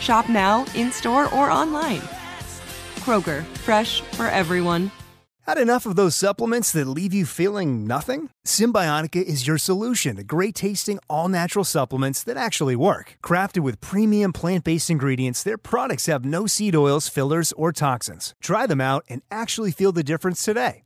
Shop now, in store, or online. Kroger, fresh for everyone. Had enough of those supplements that leave you feeling nothing? Cymbiotika is your solution to great tasting, all natural supplements that actually work. Crafted with premium plant based ingredients, their products have no seed oils, fillers, or toxins. Try them out and actually feel the difference today.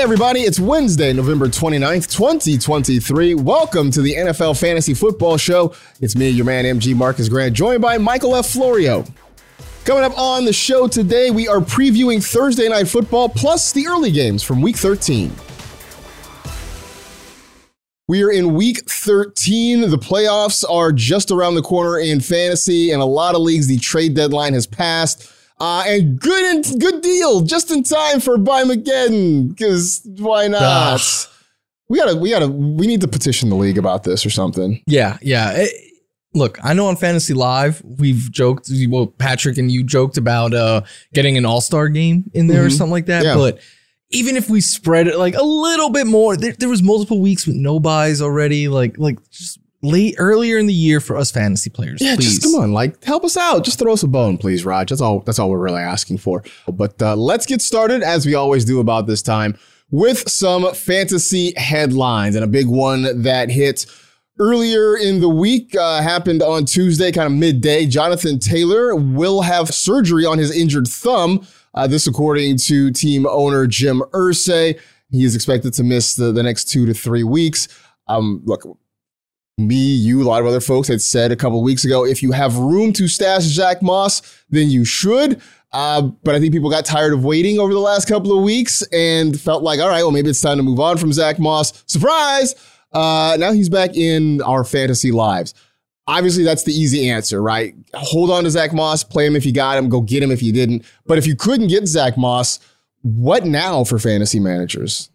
Hey everybody, it's Wednesday, November 29th, 2023. Welcome to the NFL Fantasy Football Show. It's me, your man MG Marcas Grant, joined by Michael F. Florio. Coming up on the show today, we are previewing Thursday Night Football plus the early games from Week 13. We are in week 13. The playoffs are just around the corner in fantasy. and a lot of leagues, the trade deadline has passed. Uh, and good and good deal, just in time for Mageddon. Because why not? We gotta, we gotta, we need to petition the league about this or something. Yeah, yeah. It, look, I know on Fantasy Live we've joked. Well, Patrick and you joked about uh, getting an All Star game in there mm-hmm. or something like that. Yeah. But even if we spread it like a little bit more, there, there was multiple weeks with no byes already. Like, like just late earlier in the year for us fantasy players. Yeah, please. just come on, like help us out. Just throw us a bone, please, Raj. That's all. That's all we're really asking for. But uh, let's get started as we always do about this time with some fantasy headlines and a big one that hit earlier in the week uh, happened on Tuesday, kind of midday. Jonathan Taylor will have surgery on his injured thumb. Uh, this, according to team owner Jim Irsay. He is expected to miss the, the next two to three weeks. Um, look, me, you, a lot of other folks had said a couple weeks ago, if you have room to stash Zach Moss, then you should. Uh, but I think people got tired of waiting over the last couple of weeks and felt like, all right, well, maybe it's time to move on from Zach Moss. Surprise! Uh, now he's back in our fantasy lives. Obviously, that's the easy answer, right? Hold on to Zach Moss, play him if you got him, go get him if you didn't. But if you couldn't get Zach Moss, what now for fantasy managers?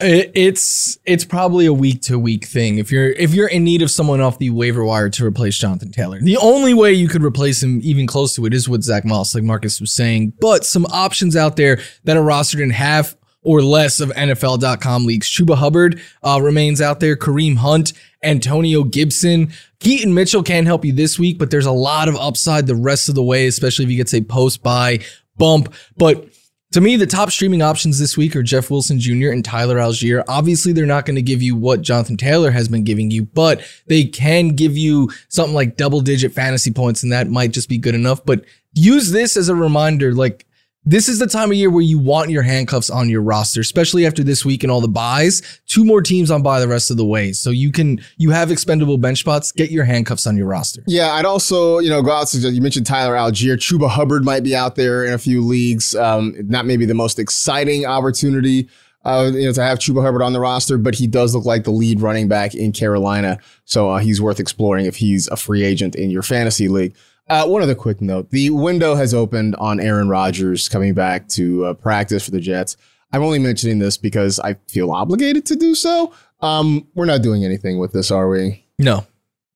It's it's probably a week to week thing. If you're if you're in need of someone off the waiver wire to replace Jonathan Taylor, the only way you could replace him even close to it is with Zach Moss, like Marcus was saying. But some options out there that are rostered in half or less of NFL.com leagues. Chuba Hubbard uh, remains out there. Kareem Hunt, Antonio Gibson, Keaton Mitchell can help you this week, but there's a lot of upside the rest of the way, especially if you get a post bye bump. But to me, the top streaming options this week are Jeff Wilson Jr. and Tyler Allgeier. Obviously, they're not going to give you what Jonathan Taylor has been giving you, but they can give you something like double digit fantasy points, and that might just be good enough. But use this as a reminder like, this is the time of year where you want your handcuffs on your roster, especially after this week and all the byes. Two more teams on bye the rest of the way. So you can, you have expendable bench spots, get your handcuffs on your roster. Yeah. I'd also, you know, go out you mentioned Tyler Allgeier. Chuba Hubbard might be out there in a few leagues. Um, not maybe the most exciting opportunity. Uh, you know, to have Chuba Hubbard on the roster, but he does look like the lead running back in Carolina. So uh, he's worth exploring if he's a free agent in your fantasy league. Uh, one other quick note: the window has opened on Aaron Rodgers coming back to uh, practice for the Jets. I'm only mentioning this because I feel obligated to do so. Um, we're not doing anything with this, are we? No.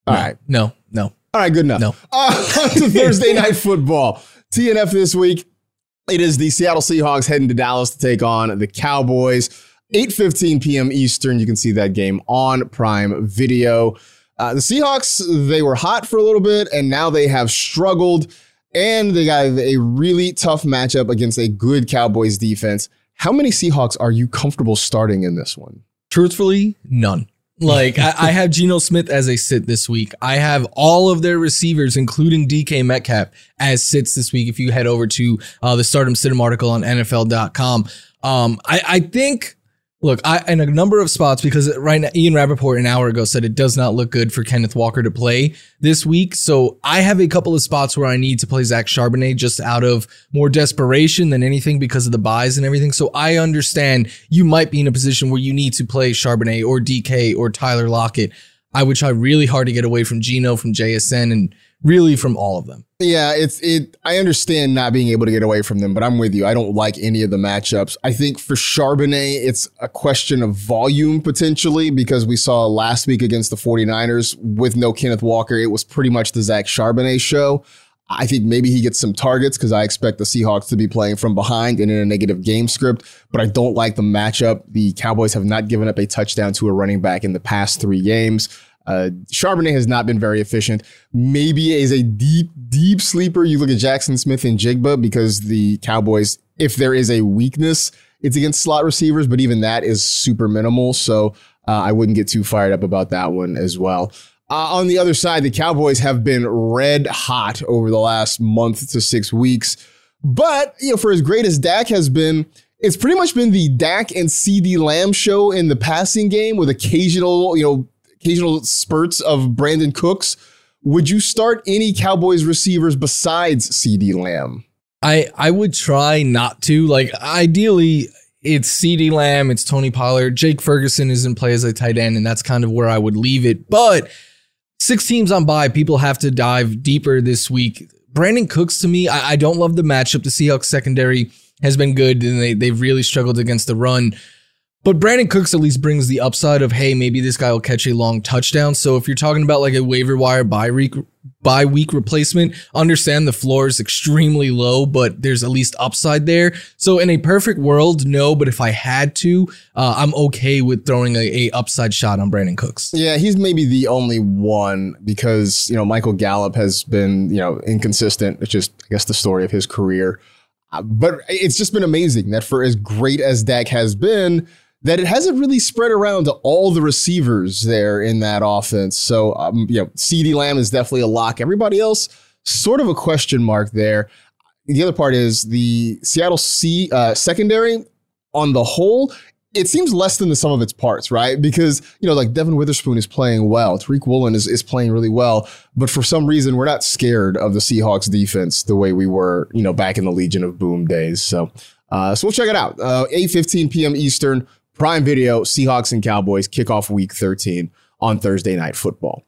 All no, right. No. No. All right. Good enough. No. Uh, to Thursday night football. TNF this week. It is the Seattle Seahawks heading to Dallas to take on the Cowboys. 8:15 p.m. Eastern. You can see that game on Prime Video. Uh, the Seahawks, they were hot for a little bit, and now they have struggled, and they got a really tough matchup against a good Cowboys defense. How many Seahawks are you comfortable starting in this one? Truthfully, none. Like I, I, have Geno Smith as a sit this week. I have all of their receivers, including DK Metcalf, as sits this week. If you head over to uh, the Start 'Em Sit 'Em article on NFL.com, um, I, I think Look, I in a number of spots because right now Ian Rapoport an hour ago said it does not look good for Kenneth Walker to play this week. So I have a couple of spots where I need to play Zach Charbonnet just out of more desperation than anything because of the byes and everything. So I understand you might be in a position where you need to play Charbonnet or DK or Tyler Lockett. I would try really hard to get away from Geno, from JSN, and really from all of them. Yeah, it's it. I understand not being able to get away from them, but I'm with you. I don't like any of the matchups. I think for Charbonnet, it's a question of volume potentially because we saw last week against the 49ers with no Kenneth Walker, it was pretty much the Zach Charbonnet show. I think maybe he gets some targets because I expect the Seahawks to be playing from behind and in a negative game script, but I don't like the matchup. The Cowboys have not given up a touchdown to a running back in the past three games. Uh, Charbonnet has not been very efficient. Maybe is a deep, deep sleeper. You look at Jackson Smith-Njigba because the Cowboys, if there is a weakness, it's against slot receivers, but even that is super minimal. So uh, I wouldn't get too fired up about that one as well. Uh, on the other side, the Cowboys have been red hot over the last month to six weeks. But, you know, for as great as Dak has been, it's pretty much been the Dak and CeeDee Lamb show in the passing game with occasional, you know, occasional spurts of Brandin Cooks. Would you start any Cowboys receivers besides CeeDee Lamb? I I would try not to. Like ideally, it's CeeDee Lamb, it's Tony Pollard, Jake Ferguson is in play as a tight end, and that's kind of where I would leave it. But six teams on bye, people have to dive deeper this week. Brandin Cooks to me, I, I don't love the matchup. The Seahawks secondary has been good, and they they've really struggled against the run. But Brandin Cooks at least brings the upside of, hey, maybe this guy will catch a long touchdown. So if you're talking about like a waiver wire bye week, bye week replacement, understand the floor is extremely low, but there's at least upside there. So in a perfect world, no. But if I had to, uh, I'm okay with throwing a, a upside shot on Brandin Cooks. Yeah, he's maybe the only one because you know Michael Gallup has been you know inconsistent. It's just I guess the story of his career. Uh, but it's just been amazing that for as great as Dak has been that it hasn't really spread around to all the receivers there in that offense. So, um, you know, CeeDee Lamb is definitely a lock. Everybody else, sort of a question mark there. The other part is the Seattle C uh, secondary on the whole. It seems less than the sum of its parts, right? Because, you know, like Devon Witherspoon is playing well. Tariq Woolen is, is playing really well. But for some reason, we're not scared of the Seahawks defense the way we were, you know, back in the Legion of Boom days. So, uh, so we'll check it out. Uh, 8 15 p.m. Eastern. Prime Video, Seahawks and Cowboys kickoff week 13 on Thursday Night Football.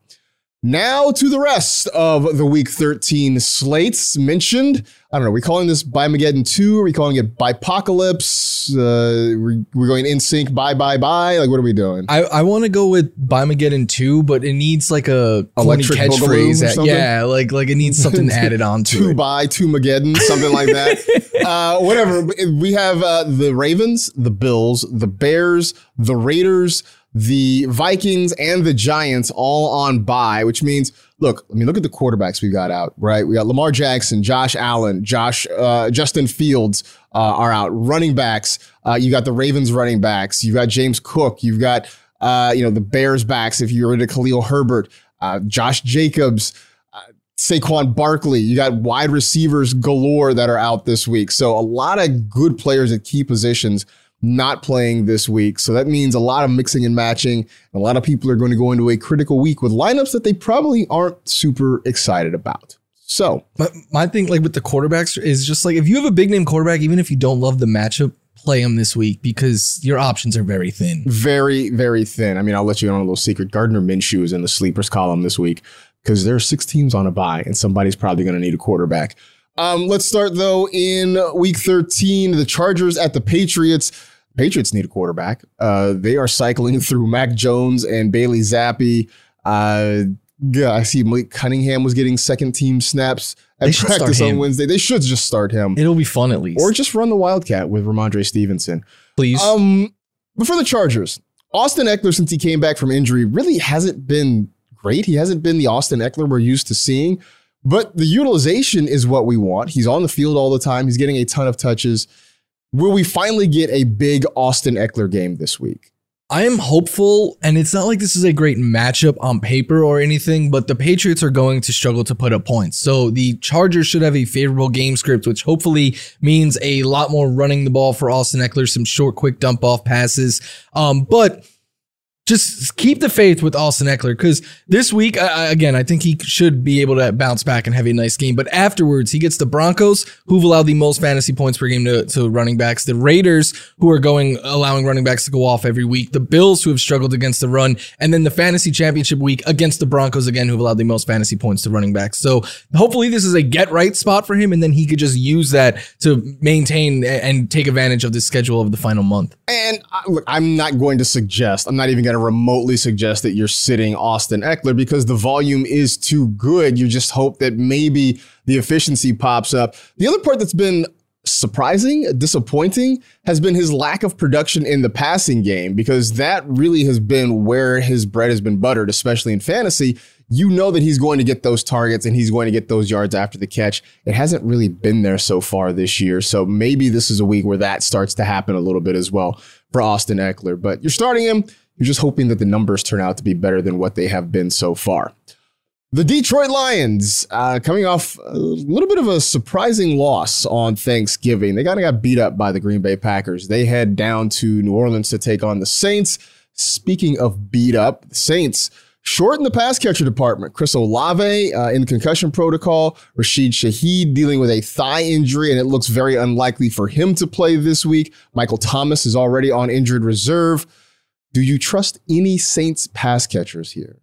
Now to the rest of the week 13 slates mentioned. I don't know. Are we calling this Bimageddon 2? Are we calling it Bipocalypse? Uh, we're, we're going in sync, bye, bye, bye. Like, what are we doing? I, I want to go with Bimageddon 2, but it needs like a Electric catchphrase. yeah, like like it needs something added on to two it. by two Mageddon, something like that. uh, whatever. We have uh, the Ravens, the Bills, the Bears, the Raiders, the Vikings and the Giants all on bye, which means, look, I mean, look at the quarterbacks we got out, right? We got Lamar Jackson, Josh Allen, Josh, uh, Justin Fields uh, are out. Running backs, uh, you got the Ravens running backs. You got James Cook. You've got, uh, you know, the Bears backs. If you're into Khalil Herbert, uh, Josh Jacobs. uh, Saquon Barkley, you got wide receivers galore that are out this week. So a lot of good players at key positions not playing this week. So that means a lot of mixing and matching. A lot of people are going to go into a critical week with lineups that they probably aren't super excited about. So my, my thing, like with the quarterbacks, is just like if you have a big name quarterback, even if you don't love the matchup, play him this week because your options are very thin. Very, very thin. I mean, I'll let you in on a little secret. Gardner Minshew is in the sleepers column this week because there are six teams on a bye and somebody's probably going to need a quarterback. Um, let's start though in week 13. The Chargers at the Patriots. Patriots need a quarterback. Uh, they are cycling through Mac Jones and Bailey Zappe. Uh, yeah, I see Malik Cunningham was getting second team snaps at practice on Wednesday. They should just start him. It'll be fun at least. Or just run the Wildcat with Rhamondre Stevenson. Please. Um, But for the Chargers, Austin Ekeler, since he came back from injury, really hasn't been great. He hasn't been the Austin Ekeler we're used to seeing. But the utilization is what we want. He's on the field all the time. He's getting a ton of touches. Will we finally get a big Austin Ekeler game this week? I am hopeful, and it's not like this is a great matchup on paper or anything, but the Patriots are going to struggle to put up points. So the Chargers should have a favorable game script, which hopefully means a lot more running the ball for Austin Ekeler, some short, quick dump off passes. Um, but just keep the faith with Austin Ekeler because this week, again, I think he should be able to bounce back and have a nice game. But afterwards, he gets the Broncos, who've allowed the most fantasy points per game to, to running backs, the Raiders, who are going allowing running backs to go off every week, the Bills, who have struggled against the run, and then the fantasy championship week against the Broncos again, who've allowed the most fantasy points to running backs. So hopefully, this is a get right spot for him, and then he could just use that to maintain and take advantage of the schedule of the final month. And uh, look, I'm not going to suggest, I'm not even going to remotely suggest that you're sitting Austin Ekeler because the volume is too good. You just hope that maybe the efficiency pops up. The other part that's been surprising, disappointing, has been his lack of production in the passing game because that really has been where his bread has been buttered, especially in fantasy. You know that he's going to get those targets and he's going to get those yards after the catch. It hasn't really been there so far this year. So maybe this is a week where that starts to happen a little bit as well for Austin Ekeler. But you're starting him. You're just hoping that the numbers turn out to be better than what they have been so far. The Detroit Lions uh, coming off a little bit of a surprising loss on Thanksgiving. They kind of got beat up by the Green Bay Packers. They head down to New Orleans to take on the Saints. Speaking of beat up, the Saints short in the pass catcher department. Chris Olave uh, in the concussion protocol. Rashid Shaheed dealing with a thigh injury, and it looks very unlikely for him to play this week. Michael Thomas is already on injured reserve. Do you trust any Saints pass catchers here?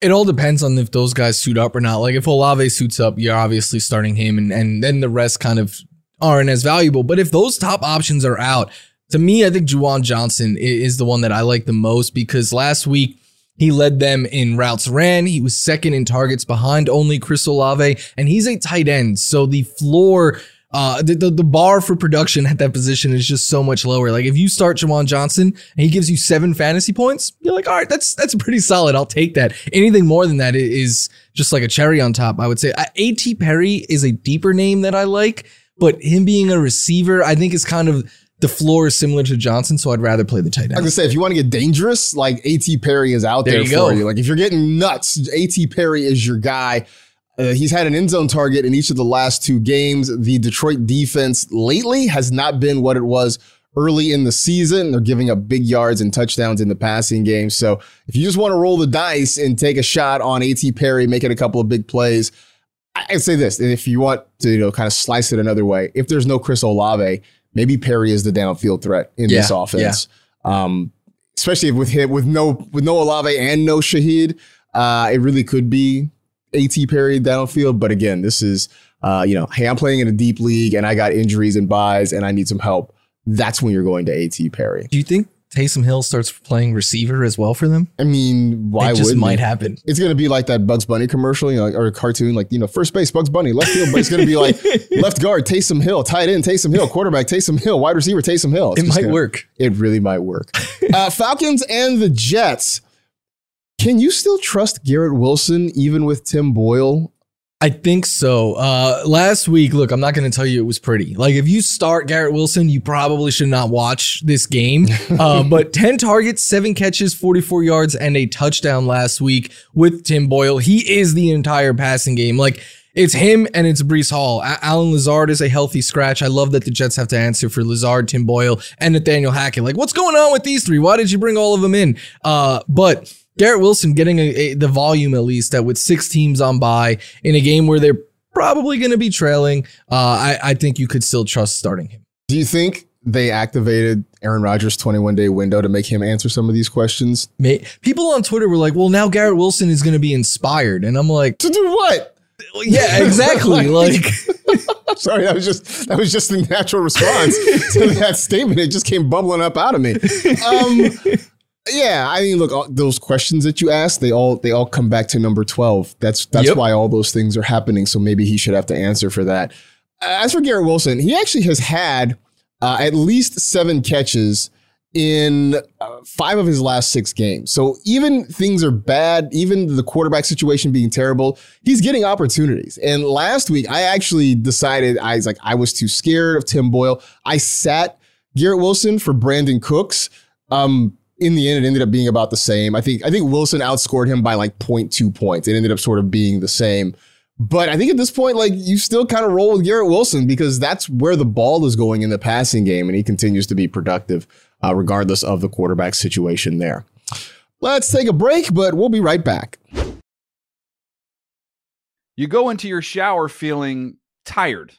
It all depends on if those guys suit up or not. Like if Olave suits up, you're obviously starting him, and and then the rest kind of aren't as valuable. But if those top options are out, to me, I think Juwan Johnson is the one that I like the most because last week he led them in routes ran. He was second in targets behind only Chris Olave, and he's a tight end. So the floor uh, the, the, the bar for production at that position is just so much lower. Like if you start Juwan Johnson and he gives you seven fantasy points, you're like, all right, that's that's pretty solid. I'll take that. Anything more than that is just like a cherry on top. I would say. A.T. Perry is a deeper name that I like, but him being a receiver, I think is kind of the floor is similar to Johnson, so I'd rather play the tight end. I was gonna say, if you want to get dangerous, like A.T. Perry is out there, there you for go. you. Like if you're getting nuts, A.T. Perry is your guy. Uh, he's had an end zone target in each of the last two games. The Detroit defense lately has not been what it was early in the season. They're giving up big yards and touchdowns in the passing game. So if you just want to roll the dice and take a shot on A.T. Perry, making a couple of big plays, I'd say this. If you want to, you know, kind of slice it another way, if there's no Chris Olave, maybe Perry is the downfield threat in yeah, this offense. Yeah. Um, especially with him with no with no Olave and no Shaheed. Uh, it really could be AT Perry downfield. But again, this is, uh, you know, hey, I'm playing in a deep league and I got injuries and byes and I need some help. That's when you're going to AT Perry. Do you think Taysom Hill starts playing receiver as well for them? I mean, why would it just might happen. It's going to be like that Bugs Bunny commercial, you know, or a cartoon, like you know, first base Bugs Bunny, left field, but it's going to be like left guard Taysom Hill, tight end Taysom Hill, quarterback Taysom Hill, wide receiver Taysom Hill. It's it might gonna, work. It really might work. uh, Falcons and the Jets. Can you still trust Garrett Wilson even with Tim Boyle? I think so. Uh, last week, look, I'm not going to tell you it was pretty. Like, if you start Garrett Wilson, you probably should not watch this game. Uh, but 10 targets, seven catches, 44 yards, and a touchdown last week with Tim Boyle. He is the entire passing game. Like, it's him and it's Breece Hall. A- Allen Lazard is a healthy scratch. I love that the Jets have to answer for Lazard, Tim Boyle, and Nathaniel Hackett. Like, what's going on with these three? Why did you bring all of them in? Uh, but Garrett Wilson getting a, a, the volume at least that with six teams on bye in a game where they're probably going to be trailing, uh, I, I think you could still trust starting him. Do you think they activated Aaron Rodgers' 21 day window to make him answer some of these questions? People on Twitter were like, well, now Garrett Wilson is going to be inspired. And I'm like, to do what? Yeah, exactly. like, sorry, that was just that was just the natural response to that statement. It just came bubbling up out of me. Um, yeah, I mean, look, all, those questions that you asked, they all they all come back to number twelve. That's that's yep. why all those things are happening. So maybe he should have to answer for that. As for Garrett Wilson, he actually has had uh, at least seven catches in uh, five of his last six games. So even things are bad, even the quarterback situation being terrible, he's getting opportunities. And last week, I actually decided I was like, I was too scared of Tim Boyle. I sat Garrett Wilson for Brandin Cooks. Um, in the end, it ended up being about the same. I think I think Wilson outscored him by like 0.2 points. It ended up sort of being the same. But I think at this point, like you still kind of roll with Garrett Wilson because that's where the ball is going in the passing game, and he continues to be productive uh, regardless of the quarterback situation there. Let's take a break, but we'll be right back. You go into your shower feeling tired,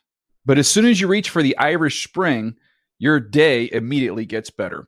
but as soon as you reach for the Irish Spring, your day immediately gets better.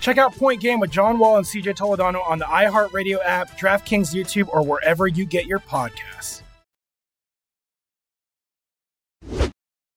Check out Point Game with John Wall and CJ Toledano on the iHeartRadio app, DraftKings YouTube, or wherever you get your podcasts.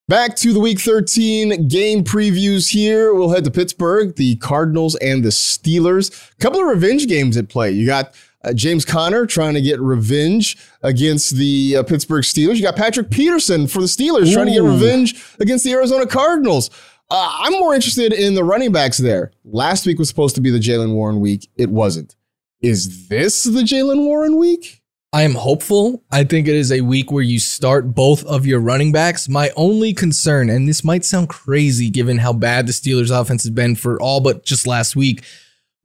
Back to the week 13 game previews here. We'll head to Pittsburgh, the Cardinals and the Steelers. A couple of revenge games at play. You got uh, James Conner trying to get revenge against the uh, Pittsburgh Steelers. You got Patrick Peterson for the Steelers trying to get revenge against the Arizona Cardinals. Uh, I'm more interested in the running backs there. Last week was supposed to be the Jaylen Warren week. It wasn't. Is this the Jaylen Warren week? I am hopeful. I think it is a week where you start both of your running backs. My only concern, and this might sound crazy given how bad the Steelers offense has been for all but just last week,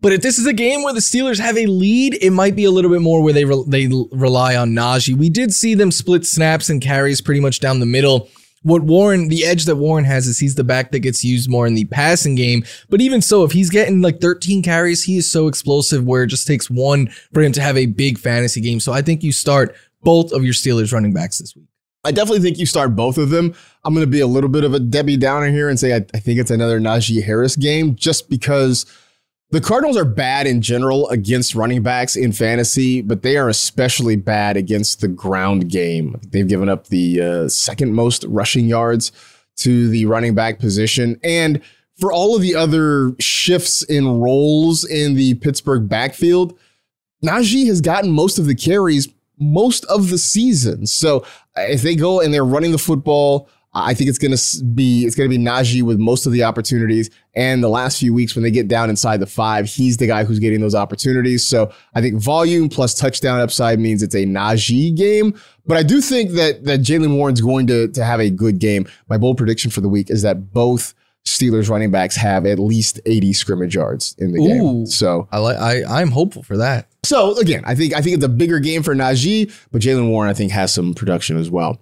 but if this is a game where the Steelers have a lead, it might be a little bit more where they re- they rely on Najee. We did see them split snaps and carries pretty much down the middle. What Warren, the edge that Warren has is he's the back that gets used more in the passing game. But even so, if he's getting like 13 carries, he is so explosive where it just takes one for him to have a big fantasy game. So I think you start both of your Steelers running backs this week. I definitely think you start both of them. I'm going to be a little bit of a Debbie Downer here and say I, I think it's another Najee Harris game just because the Cardinals are bad in general against running backs in fantasy, but they are especially bad against the ground game. They've given up the uh, second most rushing yards to the running back position. And for all of the other shifts in roles in the Pittsburgh backfield, Najee has gotten most of the carries most of the season. So uh, if they go and they're running the football, I think it's going to be it's going to be Najee with most of the opportunities. And the last few weeks when they get down inside the five, he's the guy who's getting those opportunities. So I think volume plus touchdown upside means it's a Najee game. But I do think that that Jaylen Warren's going to to have a good game. My bold prediction for the week is that both Steelers running backs have at least 80 scrimmage yards in the game. So I like I I'm hopeful for that. so again, I think I think it's a bigger game for Najee, but Jaylen Warren I think has some production as well.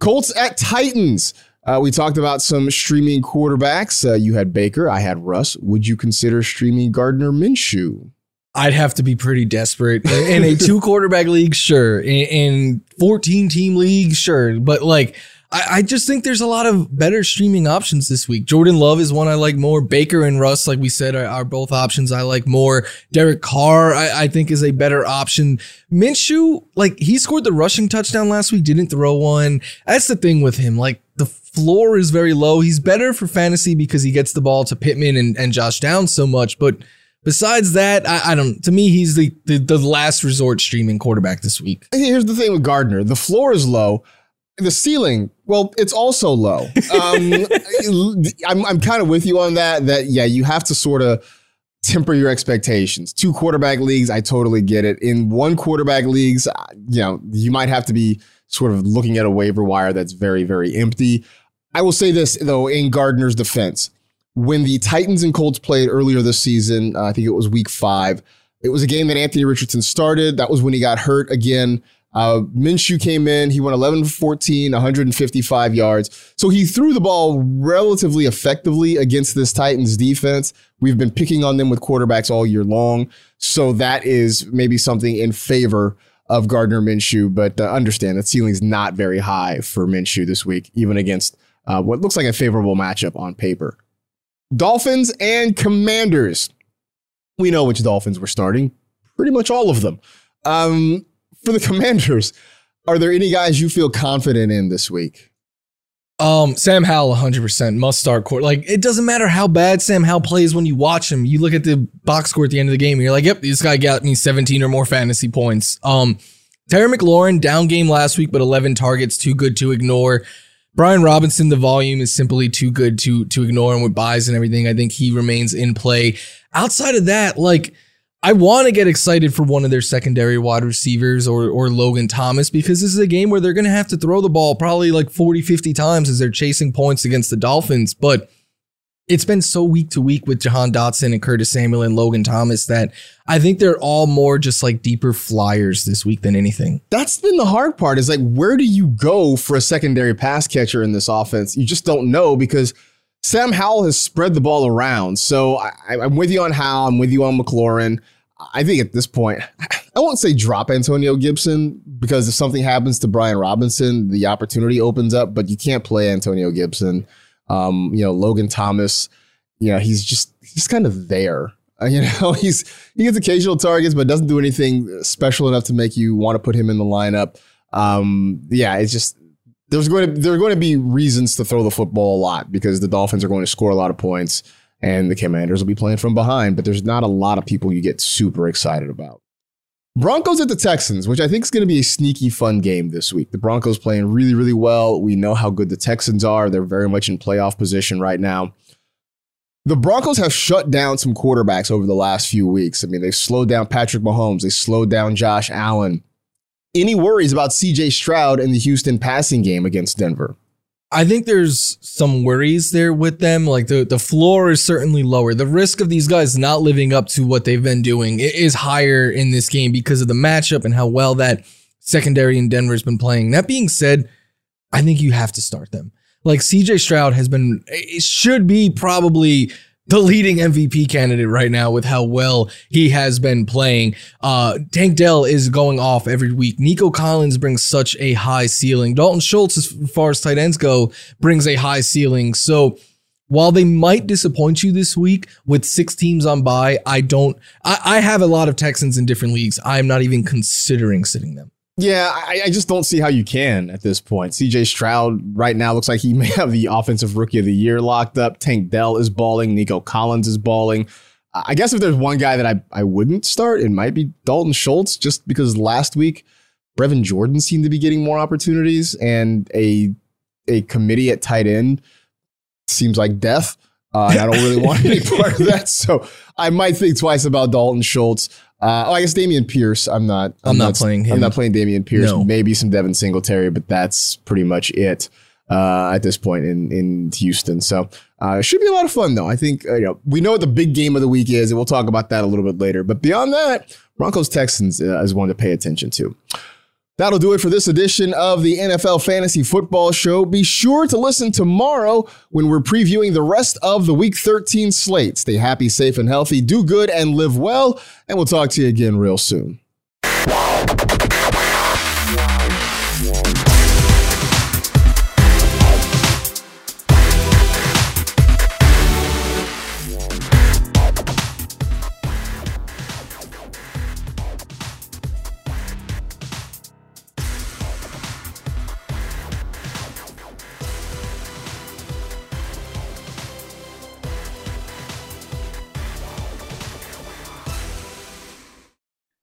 Colts at Titans. Uh, we talked about some streaming quarterbacks. Uh, you had Baker, I had Russ. Would you consider streaming Gardner Minshew? I'd have to be pretty desperate in a two quarterback league, sure. In, in 14 team league, sure. But like, I, I just think there's a lot of better streaming options this week. Jordan Love is one I like more. Baker and Russ, like we said, are, are both options I like more. Derek Carr, I, I think, is a better option. Minshew, like he scored the rushing touchdown last week, didn't throw one. That's the thing with him. Like the floor is very low. He's better for fantasy because he gets the ball to Pittman and, and Josh Downs so much, but Besides that, I, I don't. To me, he's the, the the last resort streaming quarterback this week. Here's the thing with Gardner: the floor is low. The ceiling, well, it's also low. Um, I'm, I'm kind of with you on that. That yeah, you have to sort of temper your expectations. Two quarterback leagues, I totally get it. In one quarterback leagues, uh, you know, you might have to be sort of looking at a waiver wire that's very, very empty. I will say this though, in Gardner's defense, when the Titans and Colts played earlier this season, uh, I think it was Week Five. It was a game that Anthony Richardson started. That was when he got hurt again. Uh, Minshew came in. He went 11 for 14, 155 yards. So he threw the ball relatively effectively against this Titans defense. We've been picking on them with quarterbacks all year long. So that is maybe something in favor of Gardner Minshew. But uh, understand that ceiling is not very high for Minshew this week, even against uh, what looks like a favorable matchup on paper. Dolphins and Commanders. We know which Dolphins we're starting. Pretty much all of them. Um, for the Commanders, are there any guys you feel confident in this week? Um, Sam Howell, 100% must start court. Like, it doesn't matter how bad Sam Howell plays when you watch him. You look at the box score at the end of the game, and you're like, yep, this guy got me 17 or more fantasy points. Um, Terry McLaurin, down game last week, but 11 targets, too good to ignore. Brian Robinson, the volume is simply too good to to ignore, and with byes and everything, I think he remains in play. Outside of that, like I want to get excited for one of their secondary wide receivers or or Logan Thomas because this is a game where they're going to have to throw the ball probably like 40 50 times as they're chasing points against the Dolphins, but it's been so week to week with Jahan Dotson and Curtis Samuel and Logan Thomas that I think they're all more just like deeper flyers this week than anything. That's been the hard part is like, where do you go for a secondary pass catcher in this offense? You just don't know because Sam Howell has spread the ball around. So I, am with you on Howell. I'm with you on McLaurin. I think at this point, I won't say drop Antonio Gibson because if something happens to Brian Robinson, the opportunity opens up, but you can't play Antonio Gibson. Um, you know, Logan Thomas, you know, he's just he's kind of there. You know, he's he gets occasional targets, but doesn't do anything special enough to make you want to put him in the lineup. Um, yeah, it's just there's going to there are going to be reasons to throw the football a lot because the Dolphins are going to score a lot of points and the Commanders will be playing from behind, but there's not a lot of people you get super excited about. Broncos at the Texans, which I think is going to be a sneaky fun game this week. The Broncos playing really, really well. We know how good the Texans are. They're very much in playoff position right now. The Broncos have shut down some quarterbacks over the last few weeks. I mean, they slowed down Patrick Mahomes, they slowed down Josh Allen. Any worries about CJ Stroud in the Houston passing game against Denver? I think there's some worries there with them. Like the, the floor is certainly lower. The risk of these guys not living up to what they've been doing is higher in this game because of the matchup and how well that secondary in Denver has been playing. That being said, I think you have to start them. Like CJ Stroud has been, it should be probably the leading MVP candidate right now with how well he has been playing. Uh, Tank Dell is going off every week. Nico Collins brings such a high ceiling. Dalton Schultz, as far as tight ends go, brings a high ceiling. So while they might disappoint you this week with six teams on bye, I don't, I, I have a lot of Texans in different leagues. I'm not even considering sitting them. Yeah, I, I, just don't see how you can at this point. CJ Stroud right now looks like he may have the offensive rookie of the year locked up. Tank Dell is balling. Nico Collins is balling. I guess if there's one guy that I, I wouldn't start, it might be Dalton Schultz, just because last week Brevin Jordan seemed to be getting more opportunities and a a committee at tight end seems like death. Uh, and I don't really want any part of that. So I might think twice about Dalton Schultz. Uh, oh, I guess Dameon Pierce. I'm not. I'm, I'm not, not, playing him. I'm not playing Dameon Pierce. No. Maybe some Devin Singletary, but that's pretty much it uh, at this point in in Houston. So uh, it should be a lot of fun, though. I think uh, you know we know what the big game of the week is, and we'll talk about that a little bit later. But beyond that, Broncos Texans uh, is one to pay attention to. That'll do it for this edition of the NFL Fantasy Football Show. Be sure to listen tomorrow when we're previewing the rest of the Week 13 slate. Stay happy, safe, and healthy. Do good and live well. And we'll talk to you again real soon.